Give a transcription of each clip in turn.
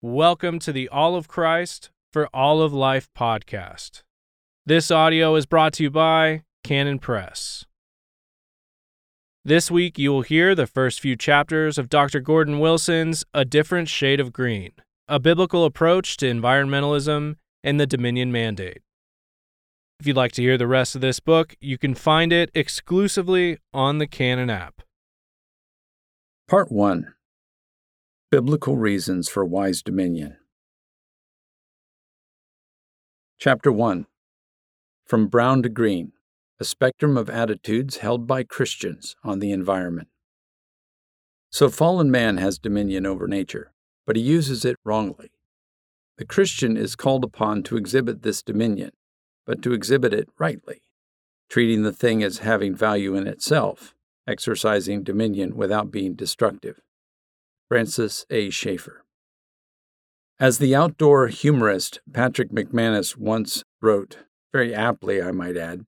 Welcome to the All of Christ for All of Life podcast. This audio is brought to you by Canon Press. This week, you will hear the first few chapters of Dr. Gordon Wilson's A Different Shade of Green, a biblical approach to environmentalism and the Dominion Mandate. If you'd like to hear the rest of this book, you can find it exclusively on the Canon app. Part 1 Biblical Reasons for Wise Dominion. Chapter 1 From Brown to Green A Spectrum of Attitudes Held by Christians on the Environment. So, fallen man has dominion over nature, but he uses it wrongly. The Christian is called upon to exhibit this dominion, but to exhibit it rightly, treating the thing as having value in itself, exercising dominion without being destructive. Francis A. Schaeffer. As the outdoor humorist Patrick McManus once wrote, very aptly, I might add,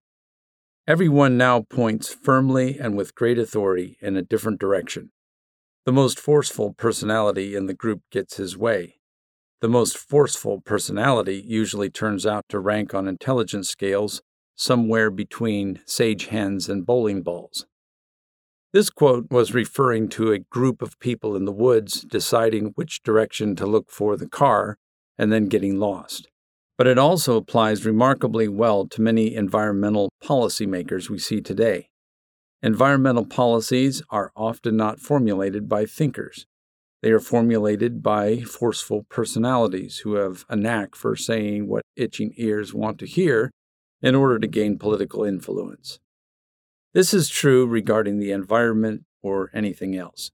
everyone now points firmly and with great authority in a different direction. The most forceful personality in the group gets his way. The most forceful personality usually turns out to rank on intelligence scales somewhere between sage hens and bowling balls. This quote was referring to a group of people in the woods deciding which direction to look for the car and then getting lost. But it also applies remarkably well to many environmental policymakers we see today. Environmental policies are often not formulated by thinkers. They are formulated by forceful personalities who have a knack for saying what itching ears want to hear in order to gain political influence. This is true regarding the environment or anything else.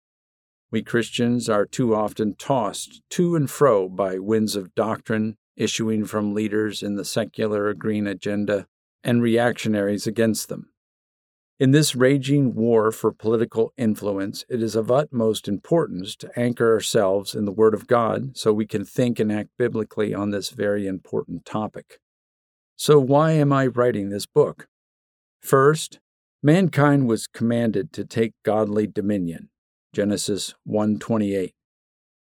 We Christians are too often tossed to and fro by winds of doctrine issuing from leaders in the secular green agenda and reactionaries against them. In this raging war for political influence, it is of utmost importance to anchor ourselves in the Word of God so we can think and act biblically on this very important topic. So, why am I writing this book? First, mankind was commanded to take godly dominion. Genesis 1:28.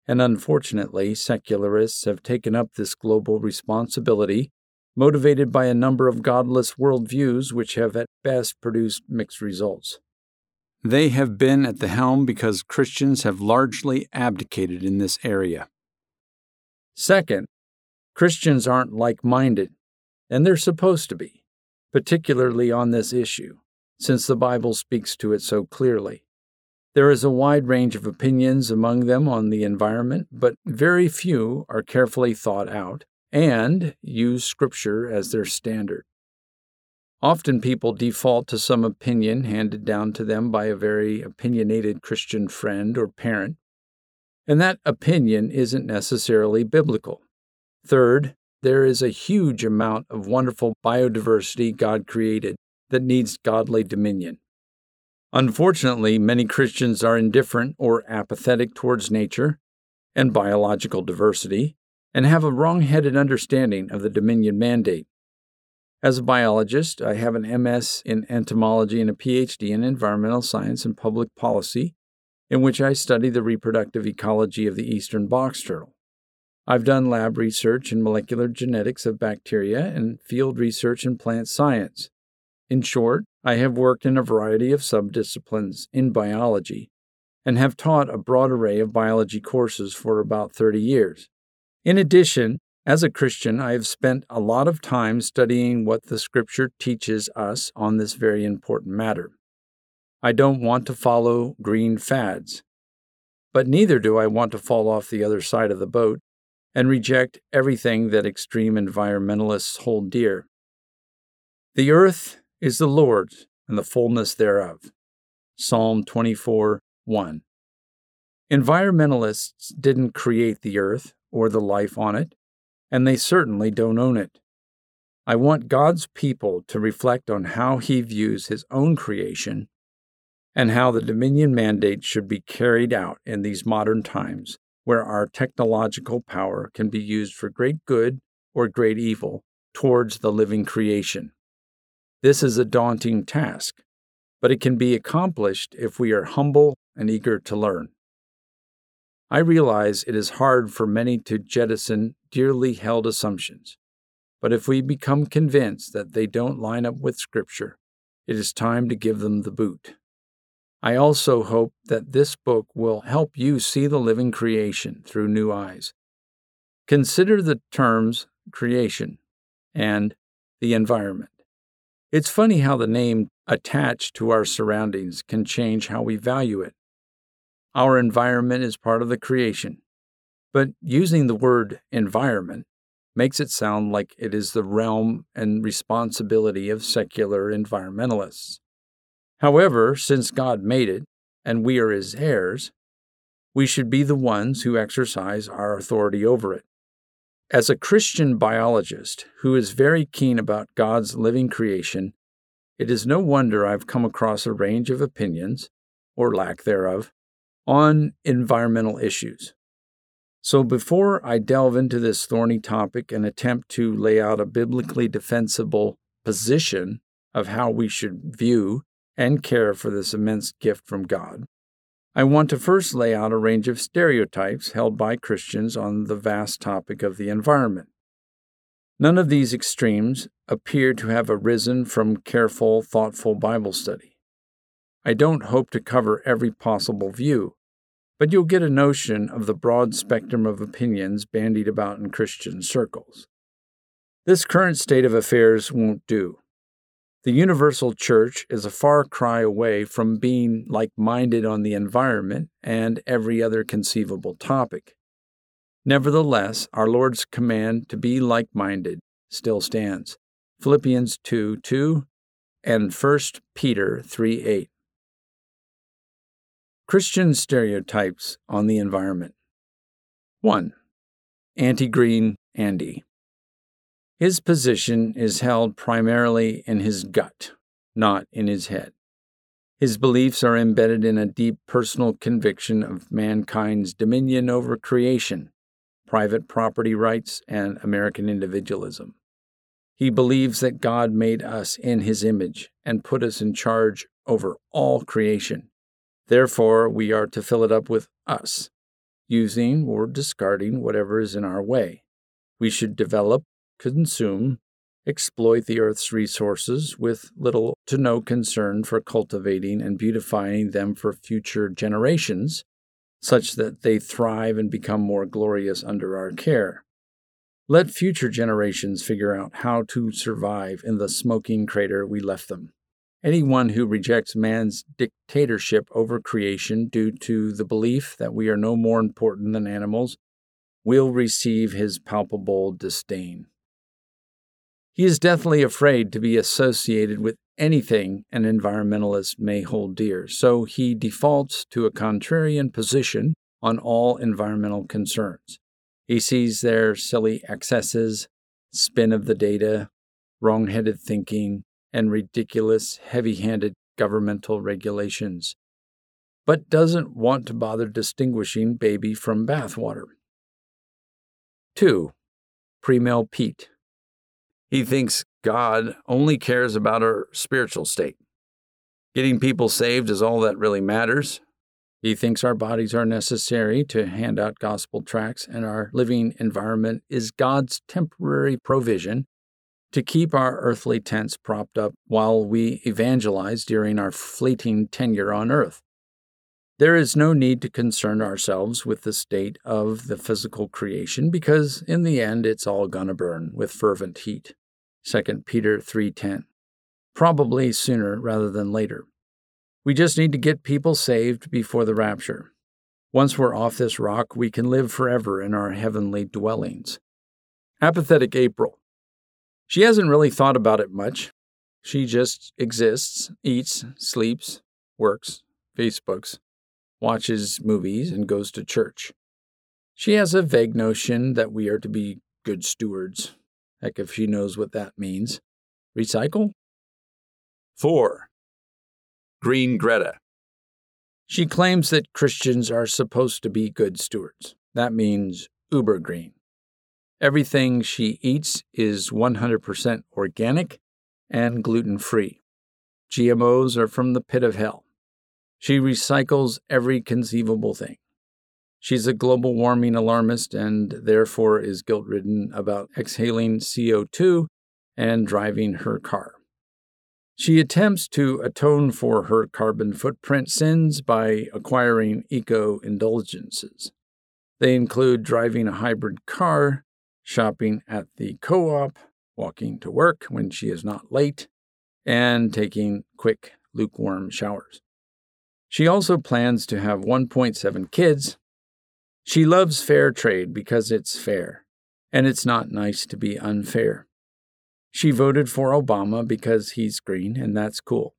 And unfortunately, secularists have taken up this global responsibility motivated by a number of godless worldviews which have at best produced mixed results. They have been at the helm because Christians have largely abdicated in this area. Second, Christians aren't like minded, and they're supposed to be, particularly on this issue, since the Bible speaks to it so clearly. There is a wide range of opinions among them on the environment, but very few are carefully thought out and use Scripture as their standard. Often people default to some opinion handed down to them by a very opinionated Christian friend or parent, and that opinion isn't necessarily biblical. Third, there is a huge amount of wonderful biodiversity God created that needs godly dominion. Unfortunately, many Christians are indifferent or apathetic towards nature and biological diversity, and have a wrong headed understanding of the Dominion Mandate. As a biologist, I have an MS in entomology and a PhD in environmental science and public policy, in which I study the reproductive ecology of the eastern box turtle. I've done lab research in molecular genetics of bacteria and field research in plant science. In short, I have worked in a variety of subdisciplines in biology and have taught a broad array of biology courses for about 30 years. In addition, as a Christian, I have spent a lot of time studying what the Scripture teaches us on this very important matter. I don't want to follow green fads, but neither do I want to fall off the other side of the boat and reject everything that extreme environmentalists hold dear. The earth is the Lord's and the fullness thereof. Psalm 24 1. Environmentalists didn't create the earth or the life on it, and they certainly don't own it. I want God's people to reflect on how He views His own creation and how the Dominion mandate should be carried out in these modern times where our technological power can be used for great good or great evil towards the living creation. This is a daunting task, but it can be accomplished if we are humble and eager to learn. I realize it is hard for many to jettison dearly held assumptions, but if we become convinced that they don't line up with Scripture, it is time to give them the boot. I also hope that this book will help you see the living creation through new eyes. Consider the terms creation and the environment. It's funny how the name attached to our surroundings can change how we value it. Our environment is part of the creation, but using the word environment makes it sound like it is the realm and responsibility of secular environmentalists. However, since God made it, and we are his heirs, we should be the ones who exercise our authority over it. As a Christian biologist who is very keen about God's living creation, it is no wonder I've come across a range of opinions, or lack thereof, on environmental issues. So, before I delve into this thorny topic and attempt to lay out a biblically defensible position of how we should view and care for this immense gift from God, I want to first lay out a range of stereotypes held by Christians on the vast topic of the environment. None of these extremes appear to have arisen from careful, thoughtful Bible study. I don't hope to cover every possible view, but you'll get a notion of the broad spectrum of opinions bandied about in Christian circles. This current state of affairs won't do. The universal church is a far cry away from being like minded on the environment and every other conceivable topic. Nevertheless, our Lord's command to be like minded still stands. Philippians 2 2 and 1 Peter 3 8. Christian stereotypes on the environment. 1. Anti green Andy. His position is held primarily in his gut, not in his head. His beliefs are embedded in a deep personal conviction of mankind's dominion over creation, private property rights, and American individualism. He believes that God made us in his image and put us in charge over all creation Therefore, we are to fill it up with us, using or discarding whatever is in our way. We should develop, consume, exploit the earth's resources with little to no concern for cultivating and beautifying them for future generations, such that they thrive and become more glorious under our care. Let future generations figure out how to survive in the smoking crater we left them. Anyone who rejects man's dictatorship over creation due to the belief that we are no more important than animals will receive his palpable disdain. He is deathly afraid to be associated with anything an environmentalist may hold dear, so he defaults to a contrarian position on all environmental concerns. He sees their silly excesses, spin of the data, wrong headed thinking, and ridiculous, heavy handed governmental regulations, but doesn't want to bother distinguishing baby from bathwater. 2. Premill Pete. He thinks God only cares about our spiritual state. Getting people saved is all that really matters. He thinks our bodies are necessary to hand out gospel tracts, and our living environment is God's temporary provision to keep our earthly tents propped up while we evangelize during our fleeting tenure on earth. There is no need to concern ourselves with the state of the physical creation because in the end it's all going to burn with fervent heat. 2 Peter 3:10. Probably sooner rather than later. We just need to get people saved before the rapture. Once we're off this rock, we can live forever in our heavenly dwellings. Apathetic April. She hasn't really thought about it much. She just exists, eats, sleeps, works, Facebooks, watches movies, and goes to church. She has a vague notion that we are to be good stewards. Heck, if she knows what that means. Recycle? 4. Green Greta. She claims that Christians are supposed to be good stewards. That means uber green. Everything she eats is 100% organic and gluten free. GMOs are from the pit of hell. She recycles every conceivable thing. She's a global warming alarmist and therefore is guilt ridden about exhaling CO2 and driving her car. She attempts to atone for her carbon footprint sins by acquiring eco indulgences. They include driving a hybrid car, shopping at the co op, walking to work when she is not late, and taking quick, lukewarm showers. She also plans to have 1.7 kids. She loves fair trade because it's fair, and it's not nice to be unfair. She voted for Obama because he's green, and that's cool.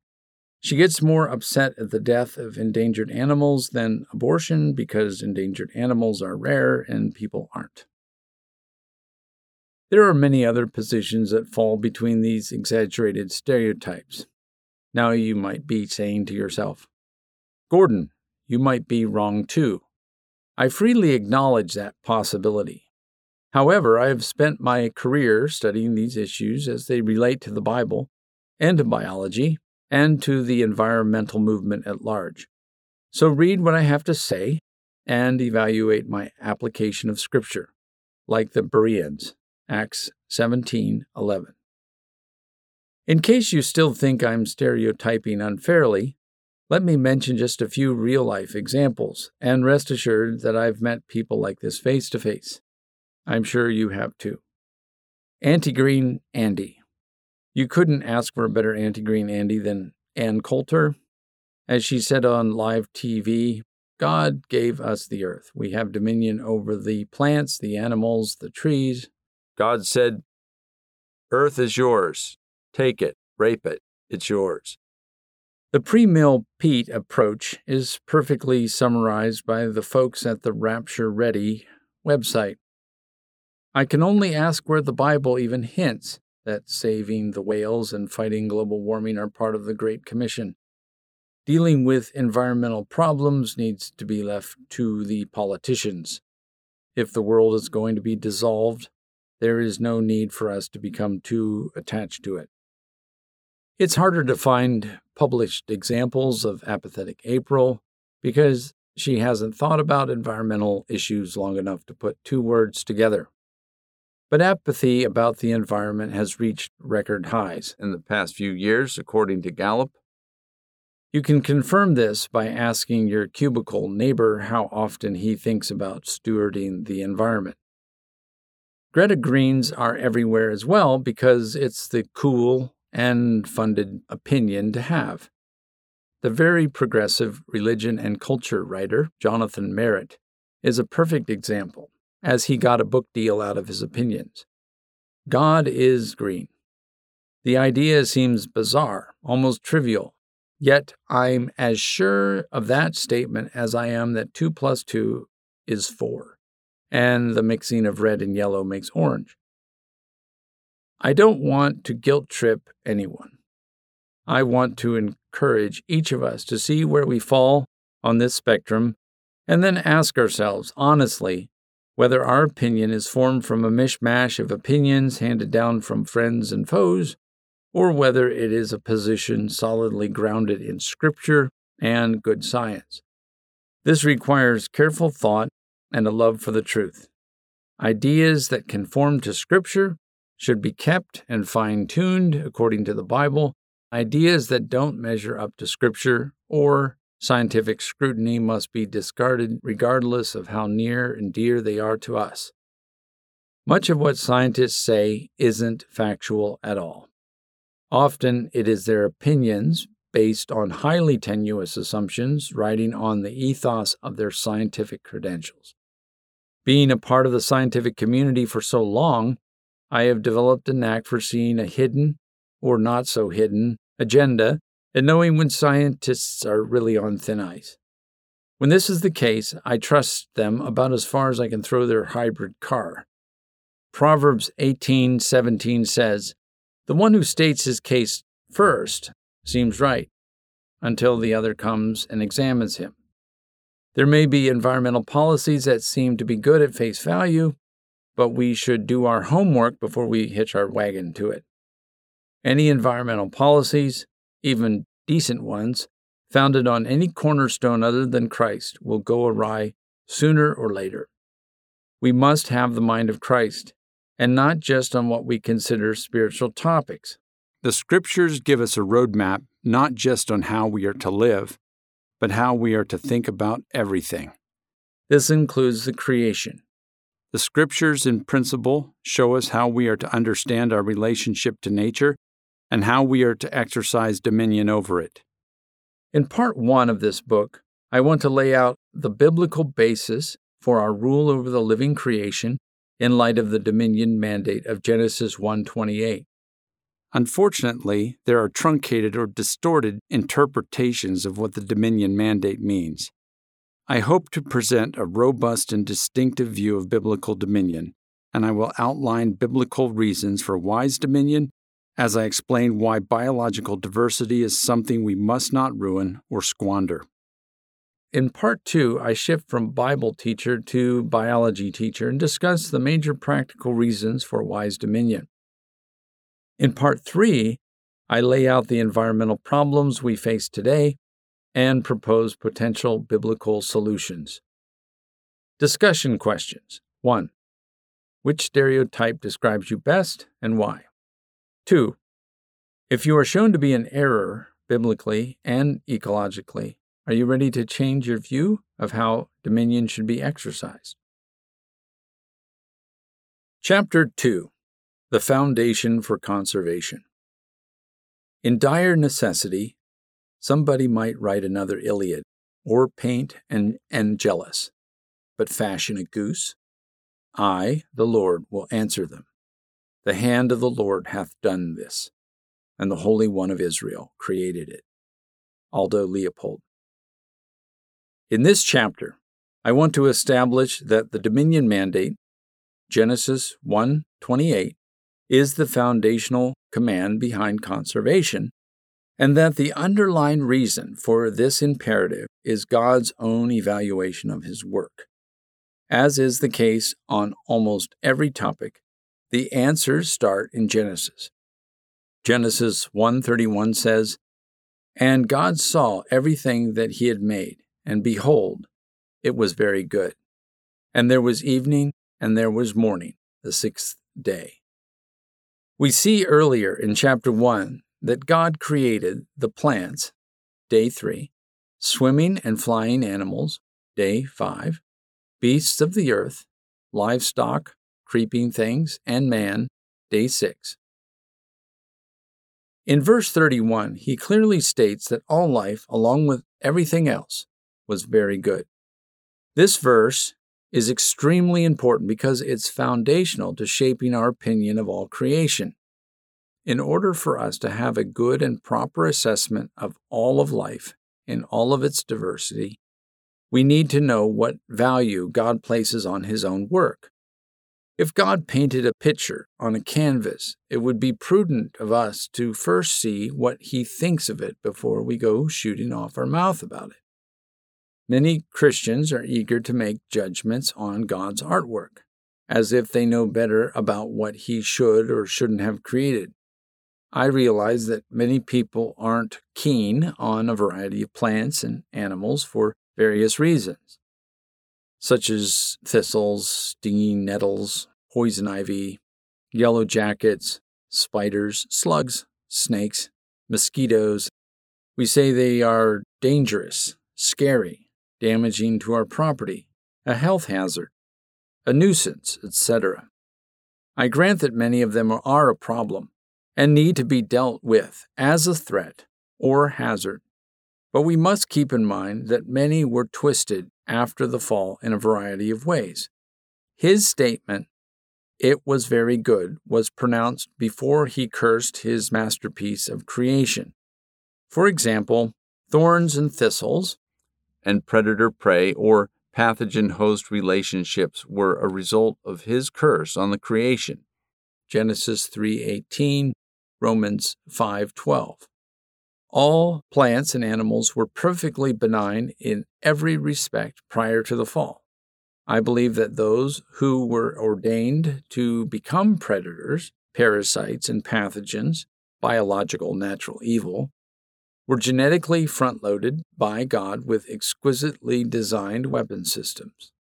She gets more upset at the death of endangered animals than abortion because endangered animals are rare and people aren't. There are many other positions that fall between these exaggerated stereotypes. Now you might be saying to yourself, Gordon, you might be wrong too. I freely acknowledge that possibility. However, I have spent my career studying these issues as they relate to the Bible and to biology and to the environmental movement at large. So read what I have to say and evaluate my application of Scripture, like the Bereans, Acts 17:11. In case you still think I'm stereotyping unfairly, let me mention just a few real life examples, and rest assured that I've met people like this face to face. I'm sure you have too. Anti Green Andy. You couldn't ask for a better anti green Andy than Ann Coulter. As she said on live TV, God gave us the earth. We have dominion over the plants, the animals, the trees. God said, Earth is yours. Take it, rape it, it's yours. The pre mill Pete approach is perfectly summarized by the folks at the Rapture Ready website. I can only ask where the Bible even hints that saving the whales and fighting global warming are part of the Great Commission. Dealing with environmental problems needs to be left to the politicians. If the world is going to be dissolved, there is no need for us to become too attached to it. It's harder to find published examples of apathetic April because she hasn't thought about environmental issues long enough to put two words together. But apathy about the environment has reached record highs in the past few years, according to Gallup. You can confirm this by asking your cubicle neighbor how often he thinks about stewarding the environment. Greta Greens are everywhere as well because it's the cool and funded opinion to have. The very progressive religion and culture writer, Jonathan Merritt, is a perfect example as he got a book deal out of his opinions. God is green. The idea seems bizarre, almost trivial, yet I'm as sure of that statement as I am that 2 plus 2 is 4, and the mixing of red and yellow makes orange. I don't want to guilt trip anyone. I want to encourage each of us to see where we fall on this spectrum and then ask ourselves honestly whether our opinion is formed from a mishmash of opinions handed down from friends and foes, or whether it is a position solidly grounded in Scripture and good science. This requires careful thought and a love for the truth. Ideas that conform to Scripture should be kept and fine tuned according to the Bible. Ideas that don't measure up to Scripture or Scientific scrutiny must be discarded regardless of how near and dear they are to us. Much of what scientists say isn't factual at all. Often it is their opinions based on highly tenuous assumptions riding on the ethos of their scientific credentials. Being a part of the scientific community for so long, I have developed a knack for seeing a hidden, or not so hidden, agenda and knowing when scientists are really on thin ice. When this is the case, I trust them about as far as I can throw their hybrid car. Proverbs 18:17 says, "The one who states his case first seems right until the other comes and examines him." There may be environmental policies that seem to be good at face value, but we should do our homework before we hitch our wagon to it. Any environmental policies, even decent ones, founded on any cornerstone other than Christ, will go awry sooner or later. We must have the mind of Christ, and not just on what we consider spiritual topics. The scriptures give us a roadmap not just on how we are to live, but how we are to think about everything. This includes the creation. The scriptures, in principle, show us how we are to understand our relationship to nature and how we are to exercise dominion over it. In part one of this book, I want to lay out the biblical basis for our rule over the living creation in light of the dominion mandate of Genesis 1:28. Unfortunately, there are truncated or distorted interpretations of what the dominion mandate means. I hope to present a robust and distinctive view of biblical dominion, and I will outline biblical reasons for wise dominion as I explain why biological diversity is something we must not ruin or squander. In part two, I shift from Bible teacher to biology teacher and discuss the major practical reasons for wise dominion. In part three, I lay out the environmental problems we face today and propose potential biblical solutions. Discussion questions 1. Which stereotype describes you best and why? 2. If you are shown to be in error biblically and ecologically, are you ready to change your view of how dominion should be exercised? Chapter 2 the Foundation for Conservation. In dire necessity, somebody might write another Iliad, or paint an Angelus, but fashion a goose. I, the Lord, will answer them. The hand of the Lord hath done this, and the Holy One of Israel created it. Aldo Leopold. In this chapter, I want to establish that the dominion mandate, Genesis 1 28, is the foundational command behind conservation, and that the underlying reason for this imperative is God's own evaluation of His work. As is the case on almost every topic, the answers start in Genesis. Genesis 1:31 says, "And God saw everything that he had made, and behold, it was very good. And there was evening and there was morning, the sixth day." We see earlier in chapter 1 that God created the plants, day 3, swimming and flying animals, day 5, beasts of the earth, livestock, creeping things, and man, day 6. In verse 31, he clearly states that all life, along with everything else, was very good. This verse is extremely important because it's foundational to shaping our opinion of all creation. In order for us to have a good and proper assessment of all of life in all of its diversity, we need to know what value God places on His own work. If God painted a picture on a canvas, it would be prudent of us to first see what He thinks of it before we go shooting off our mouth about it. Many Christians are eager to make judgments on God's artwork, as if they know better about what He should or shouldn't have created. I realize that many people aren't keen on a variety of plants and animals for various reasons, such as thistles, stinging nettles, poison ivy, yellow jackets, spiders, slugs, snakes, mosquitoes. We say they are dangerous, scary, damaging to our property, a health hazard, a nuisance, etc. I grant that many of them are a problem and need to be dealt with as a threat or hazard. But we must keep in mind that many were twisted after the fall in a variety of ways. His statement, it was very good, was pronounced before he cursed his masterpiece of creation. For example, thorns and thistles, and predator prey or pathogen host relationships were a result of his curse on the creation. Genesis 3:18, Romans 5:12. All plants and animals were perfectly benign in every respect prior to the fall. I believe that those who were ordained to become predators, parasites, and pathogens, biological natural evil, were genetically front loaded by God with exquisitely designed weapon systems.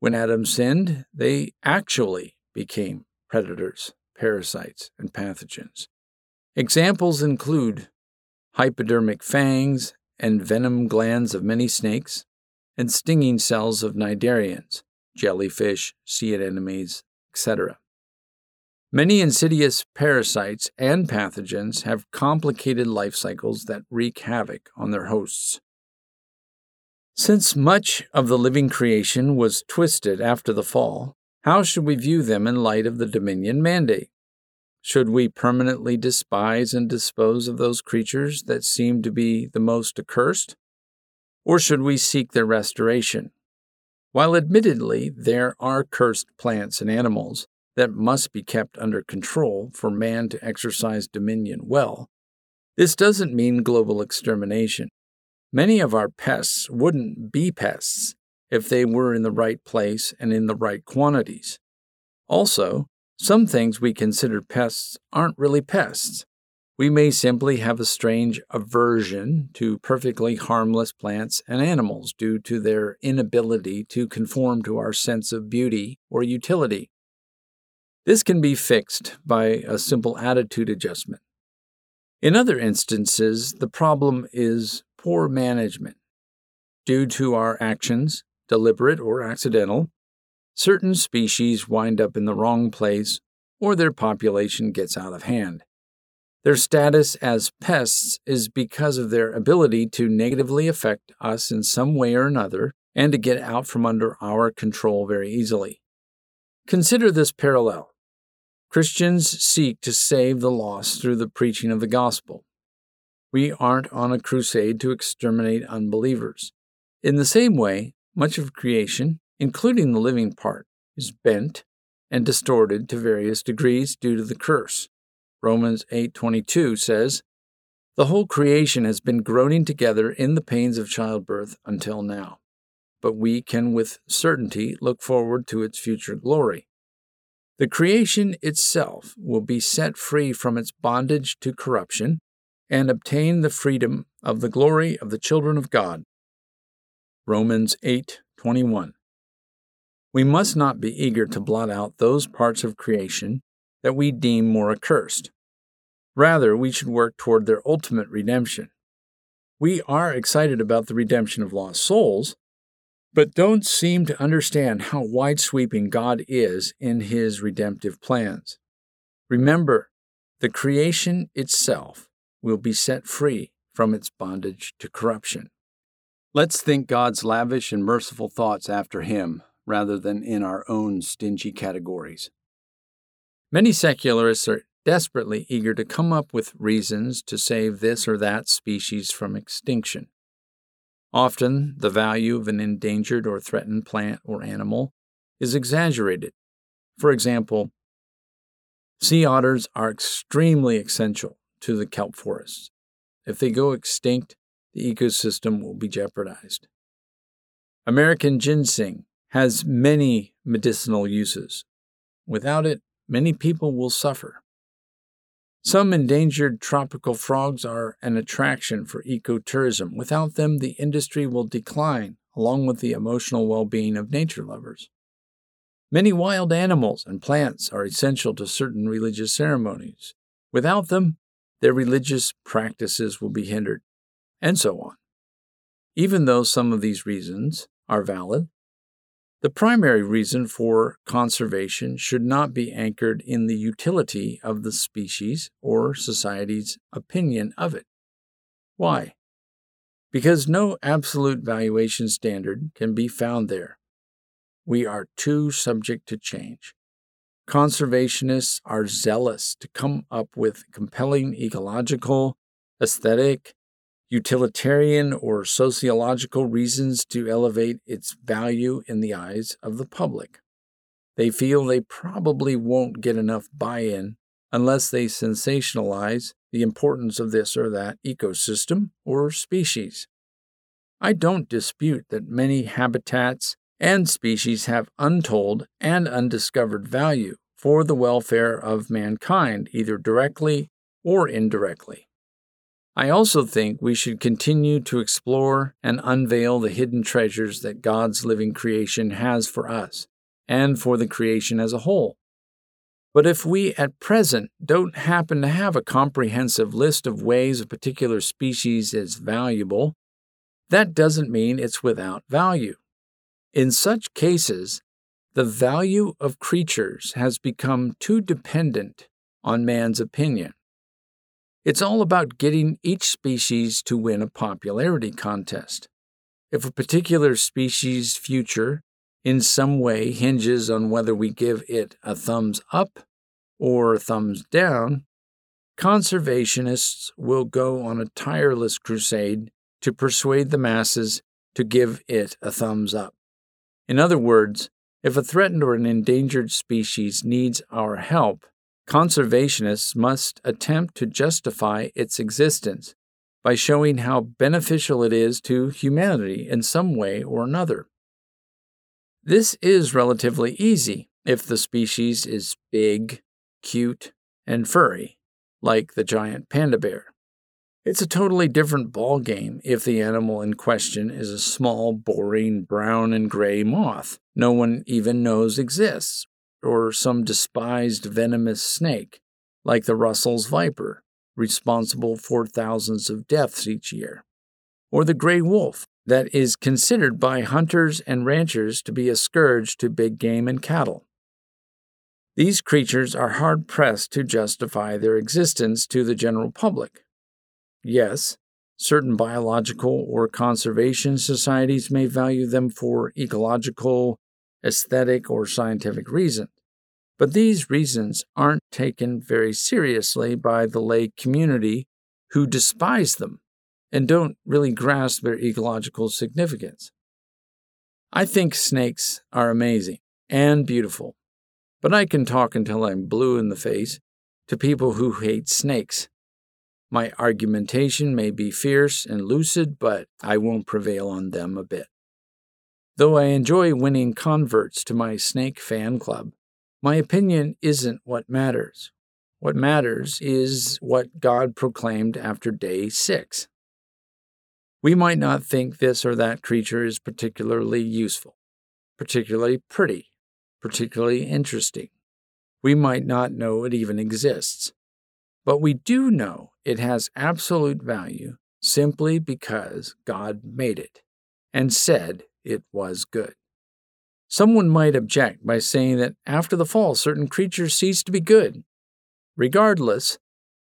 When Adam sinned, they actually became predators, parasites, and pathogens. Examples include hypodermic fangs and venom glands of many snakes, and stinging cells of cnidarians, jellyfish, sea anemones, etc. Many insidious parasites and pathogens have complicated life cycles that wreak havoc on their hosts. Since much of the living creation was twisted after the fall, how should we view them in light of the Dominion Mandate? Should we permanently despise and dispose of those creatures that seem to be the most accursed? Or should we seek their restoration? While admittedly there are cursed plants and animals that must be kept under control for man to exercise dominion well, this doesn't mean global extermination. Many of our pests wouldn't be pests if they were in the right place and in the right quantities. Also, some things we consider pests aren't really pests. We may simply have a strange aversion to perfectly harmless plants and animals due to their inability to conform to our sense of beauty or utility. This can be fixed by a simple attitude adjustment. In other instances, the problem is poor management. Due to our actions, deliberate or accidental, certain species wind up in the wrong place or their population gets out of hand. Their status as pests is because of their ability to negatively affect us in some way or another and to get out from under our control very easily. Consider this parallel. Christians seek to save the lost through the preaching of the gospel. We aren't on a crusade to exterminate unbelievers. In the same way, much of creation, including the living part, is bent and distorted to various degrees due to the curse. Romans 8:22 says, "The whole creation has been groaning together in the pains of childbirth until now, but we can with certainty look forward to its future glory." The creation itself will be set free from its bondage to corruption and obtain the freedom of the glory of the children of God. Romans 8:21. We must not be eager to blot out those parts of creation that we deem more accursed. Rather, we should work toward their ultimate redemption. We are excited about the redemption of lost souls, but don't seem to understand how wide sweeping God is in his redemptive plans. Remember, the creation itself will be set free from its bondage to corruption. Let's think God's lavish and merciful thoughts after him rather than in our own stingy categories. Many secularists are desperately eager to come up with reasons to save this or that species from extinction. Often, the value of an endangered or threatened plant or animal is exaggerated. For example, sea otters are extremely essential to the kelp forests. If they go extinct, the ecosystem will be jeopardized. American ginseng has many medicinal uses. Without it, many people will suffer. Some endangered tropical frogs are an attraction for ecotourism. Without them, the industry will decline, along with the emotional well being of nature lovers. Many wild animals and plants are essential to certain religious ceremonies. Without them, their religious practices will be hindered, and so on. Even though some of these reasons are valid, the primary reason for conservation should not be anchored in the utility of the species or society's opinion of it. Why? Because no absolute valuation standard can be found there. We are too subject to change. Conservationists are zealous to come up with compelling ecological, aesthetic, utilitarian or sociological reasons to elevate its value in the eyes of the public. They feel they probably won't get enough buy in unless they sensationalize the importance of this or that ecosystem or species. I don't dispute that many habitats and species have untold and undiscovered value for the welfare of mankind, either directly or indirectly. I also think we should continue to explore and unveil the hidden treasures that God's living creation has for us and for the creation as a whole. But if we at present don't happen to have a comprehensive list of ways a particular species is valuable, that doesn't mean it's without value. In such cases, the value of creatures has become too dependent on man's opinion. It's all about getting each species to win a popularity contest. If a particular species' future in some way hinges on whether we give it a thumbs up or a thumbs down, conservationists will go on a tireless crusade to persuade the masses to give it a thumbs up. In other words, if a threatened or an endangered species needs our help, conservationists must attempt to justify its existence by showing how beneficial it is to humanity in some way or another. This is relatively easy if the species is big, cute, and furry, like the giant panda bear. It's a totally different ballgame if the animal in question is a small, boring brown and gray moth no one even knows exists, or some despised venomous snake, like the Russell's viper, responsible for thousands of deaths each year, or the gray wolf, that is considered by hunters and ranchers to be a scourge to big game and cattle. These creatures are hard pressed to justify their existence to the general public. Yes, certain biological or conservation societies may value them for ecological, aesthetic, or scientific reasons, but these reasons aren't taken very seriously by the lay community who despise them and don't really grasp their ecological significance. I think snakes are amazing and beautiful, but I can talk until I'm blue in the face to people who hate snakes. My argumentation may be fierce and lucid, but I won't prevail on them a bit. Though I enjoy winning converts to my snake fan club, my opinion isn't what matters. What matters is what God proclaimed after day six. We might not think this or that creature is particularly useful, particularly pretty, particularly interesting. We might not know it even exists. But we do know it has absolute value simply because God made it and said it was good. Someone might object by saying that after the fall, certain creatures cease to be good. Regardless,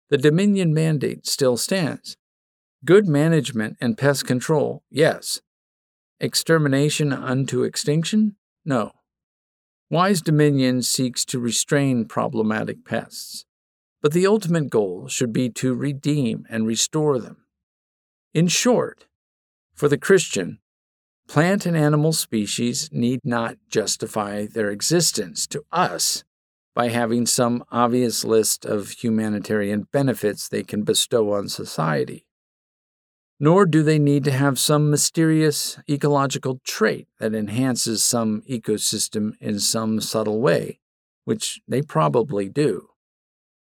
the Dominion mandate still stands. Good management and pest control, yes. Extermination unto extinction? No. Wise Dominion seeks to restrain problematic pests, but the ultimate goal should be to redeem and restore them. In short, for the Christian, plant and animal species need not justify their existence to us by having some obvious list of humanitarian benefits they can bestow on society nor do they need to have some mysterious ecological trait that enhances some ecosystem in some subtle way, which they probably do.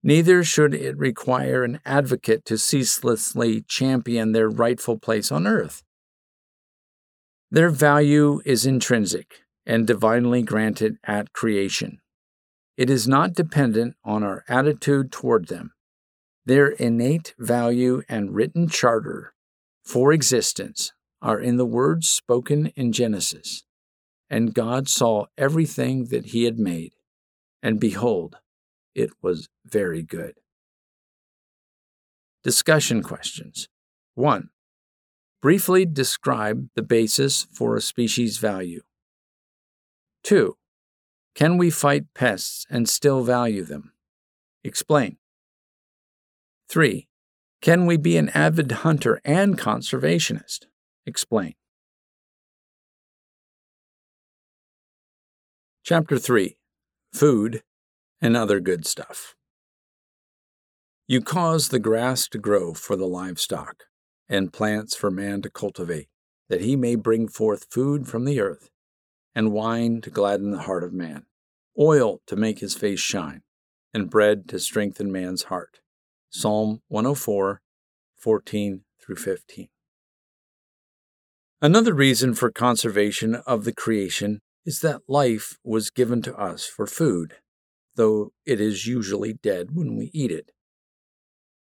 Neither should it require an advocate to ceaselessly champion their rightful place on earth. Their value is intrinsic and divinely granted at creation. It is not dependent on our attitude toward them. Their innate value and written charter for existence are in the words spoken in Genesis. And God saw everything that he had made, and behold, it was very good. Discussion questions 1. Briefly describe the basis for a species value. 2. Can we fight pests and still value them? Explain. 3. Can we be an avid hunter and conservationist? Explain. Chapter 3 Food and Other Good Stuff. You cause the grass to grow for the livestock, and plants for man to cultivate, that he may bring forth food from the earth, and wine to gladden the heart of man, oil to make his face shine, and bread to strengthen man's heart Psalm 104, 14 through 15. Another reason for conservation of the creation is that life was given to us for food, though it is usually dead when we eat it.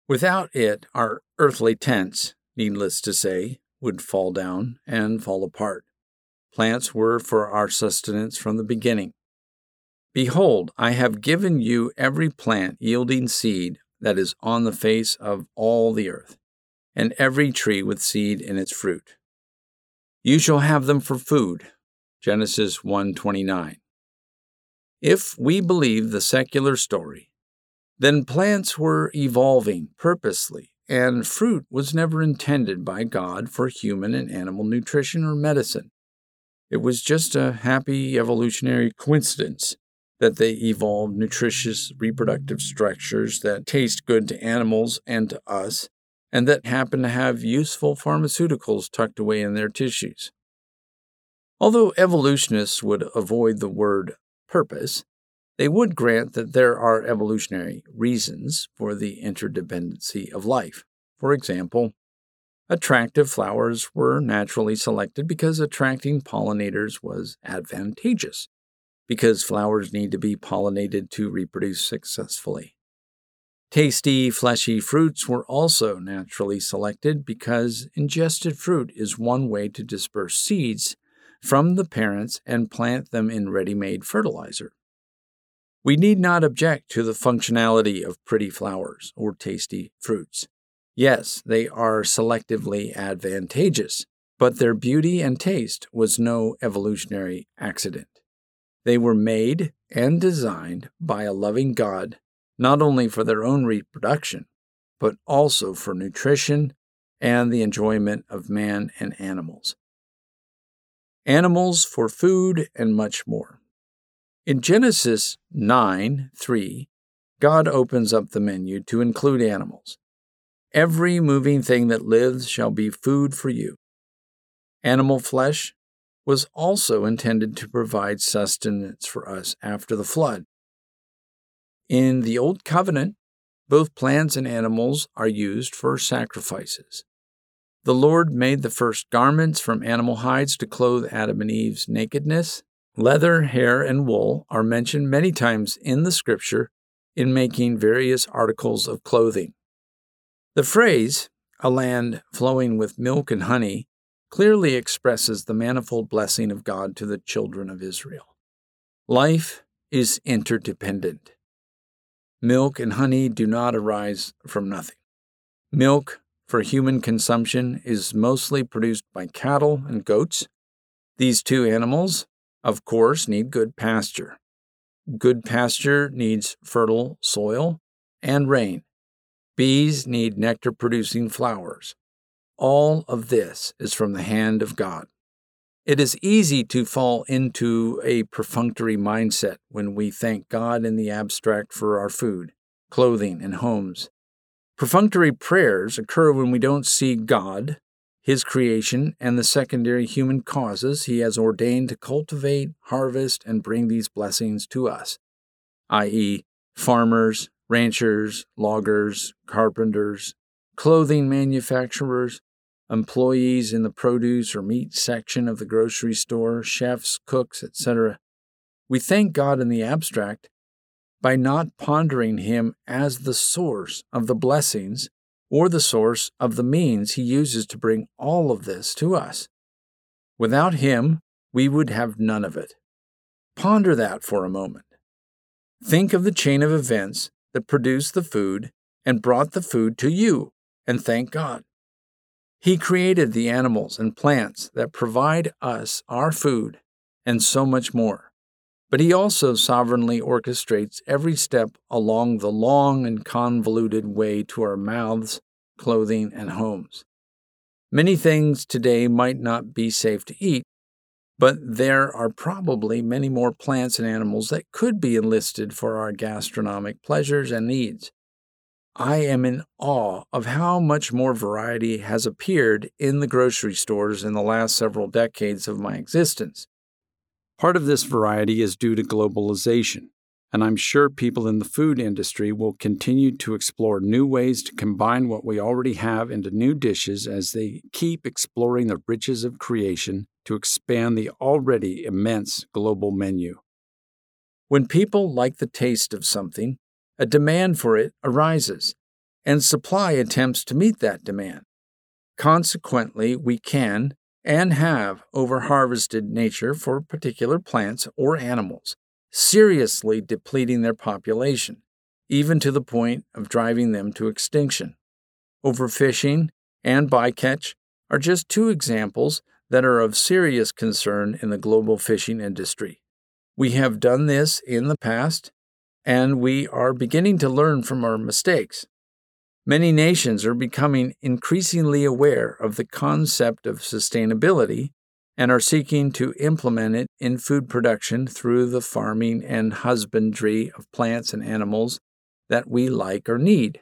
Without it, our earthly tents, needless to say, would fall down and fall apart. Plants were for our sustenance from the beginning. Behold, I have given you every plant yielding seed that is on the face of all the earth, and every tree with seed in its fruit. You shall have them for food. Genesis 1:29. If we believe the secular story, then plants were evolving purposely, and fruit was never intended by God for human and animal nutrition or medicine. It was just a happy evolutionary coincidence that they evolved nutritious reproductive structures that taste good to animals and to us, and that happen to have useful pharmaceuticals tucked away in their tissues. Although evolutionists would avoid the word purpose, they would grant that there are evolutionary reasons for the interdependency of life. For example, attractive flowers were naturally selected because attracting pollinators was advantageous, because flowers need to be pollinated to reproduce successfully. Tasty, fleshy fruits were also naturally selected because ingested fruit is one way to disperse seeds from the parents and plant them in ready made fertilizer. We need not object to the functionality of pretty flowers or tasty fruits. Yes, they are selectively advantageous, but their beauty and taste was no evolutionary accident. They were made and designed by a loving God, not only for their own reproduction, but also for nutrition and the enjoyment of man and animals animals for food, and much more. In Genesis 9 3, God opens up the menu to include animals. Every moving thing that lives shall be food for you. Animal flesh was also intended to provide sustenance for us after the flood. In the Old Covenant, both plants and animals are used for sacrifices. The Lord made the first garments from animal hides to clothe Adam and Eve's nakedness. Leather, hair, and wool are mentioned many times in the scripture in making various articles of clothing. The phrase, a land flowing with milk and honey, clearly expresses the manifold blessing of God to the children of Israel. Life is interdependent. Milk and honey do not arise from nothing. Milk for human consumption is mostly produced by cattle and goats. These two animals, of course, need good pasture. Good pasture needs fertile soil and rain. Bees need nectar producing flowers. All of this is from the hand of God. It is easy to fall into a perfunctory mindset when we thank God in the abstract for our food, clothing, and homes. Perfunctory prayers occur when we don't see God, His creation, and the secondary human causes He has ordained to cultivate, harvest, and bring these blessings to us, i.e., farmers, ranchers, loggers, carpenters, clothing manufacturers, employees in the produce or meat section of the grocery store, chefs, cooks, etc. We thank God in the abstract by not pondering Him as the source of the blessings or the source of the means He uses to bring all of this to us. Without Him, we would have none of it. Ponder that for a moment. Think of the chain of events that produced the food and brought the food to you, and thank God. He created the animals and plants that provide us our food and so much more but he also sovereignly orchestrates every step along the long and convoluted way to our mouths, clothing, and homes. Many things today might not be safe to eat, but there are probably many more plants and animals that could be enlisted for our gastronomic pleasures and needs. I am in awe of how much more variety has appeared in the grocery stores in the last several decades of my existence. Part of this variety is due to globalization. and I'm sure people in the food industry will continue to explore new ways to combine what we already have into new dishes as they keep exploring the riches of creation to expand the already immense global menu. When people like the taste of something, a demand for it arises, and supply attempts to meet that demand. Consequently, we can and have overharvested nature for particular plants or animals, seriously depleting their population, even to the point of driving them to extinction. Overfishing and bycatch are just two examples that are of serious concern in the global fishing industry. We have done this in the past, and we are beginning to learn from our mistakes. Many nations are becoming increasingly aware of the concept of sustainability and are seeking to implement it in food production through the farming and husbandry of plants and animals that we like or need.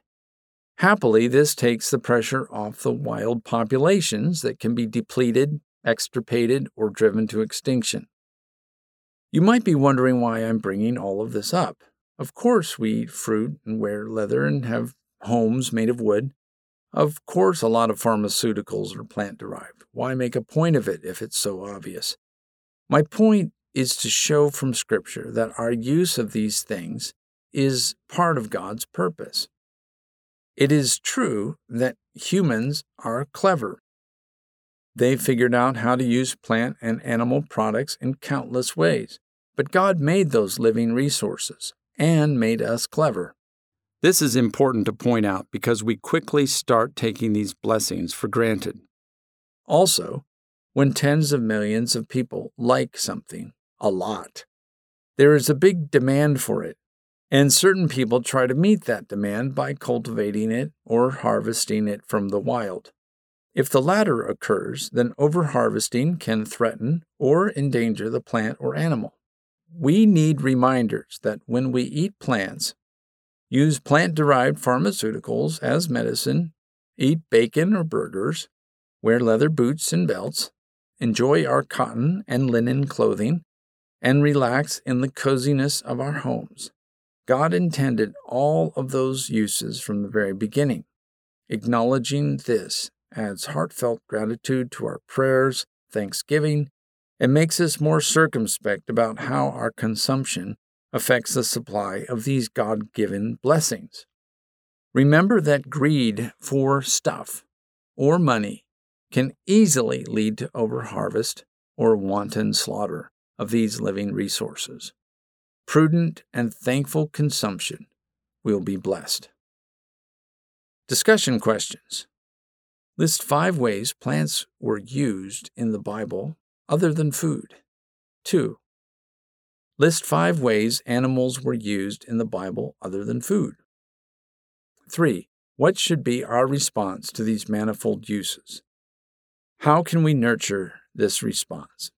Happily, this takes the pressure off the wild populations that can be depleted, extirpated, or driven to extinction. You might be wondering why I'm bringing all of this up. Of course, we eat fruit and wear leather and have homes made of wood. Of course, a lot of pharmaceuticals are plant derived. Why make a point of it if it's so obvious? My point is to show from Scripture that our use of these things is part of God's purpose. It is true that humans are clever. They figured out how to use plant and animal products in countless ways, but God made those living resources and made us clever. This is important to point out because we quickly start taking these blessings for granted. Also, when tens of millions of people like something a lot, there is a big demand for it, and certain people try to meet that demand by cultivating it or harvesting it from the wild. If the latter occurs, then overharvesting can threaten or endanger the plant or animal. We need reminders that when we eat plants, use plant derived pharmaceuticals as medicine, eat bacon or burgers, wear leather boots and belts, enjoy our cotton and linen clothing, and relax in the coziness of our homes. God intended all of those uses from the very beginning. Acknowledging this adds heartfelt gratitude to our prayers, thanksgiving, and makes us more circumspect about how our consumption affects the supply of these God given blessings. Remember that greed for stuff or money can easily lead to overharvest or wanton slaughter of these living resources. Prudent and thankful consumption will be blessed. Discussion questions. List five ways plants were used in the Bible other than food. 2. List five ways animals were used in the Bible other than food. 3. What should be our response to these manifold uses? How can we nurture this response?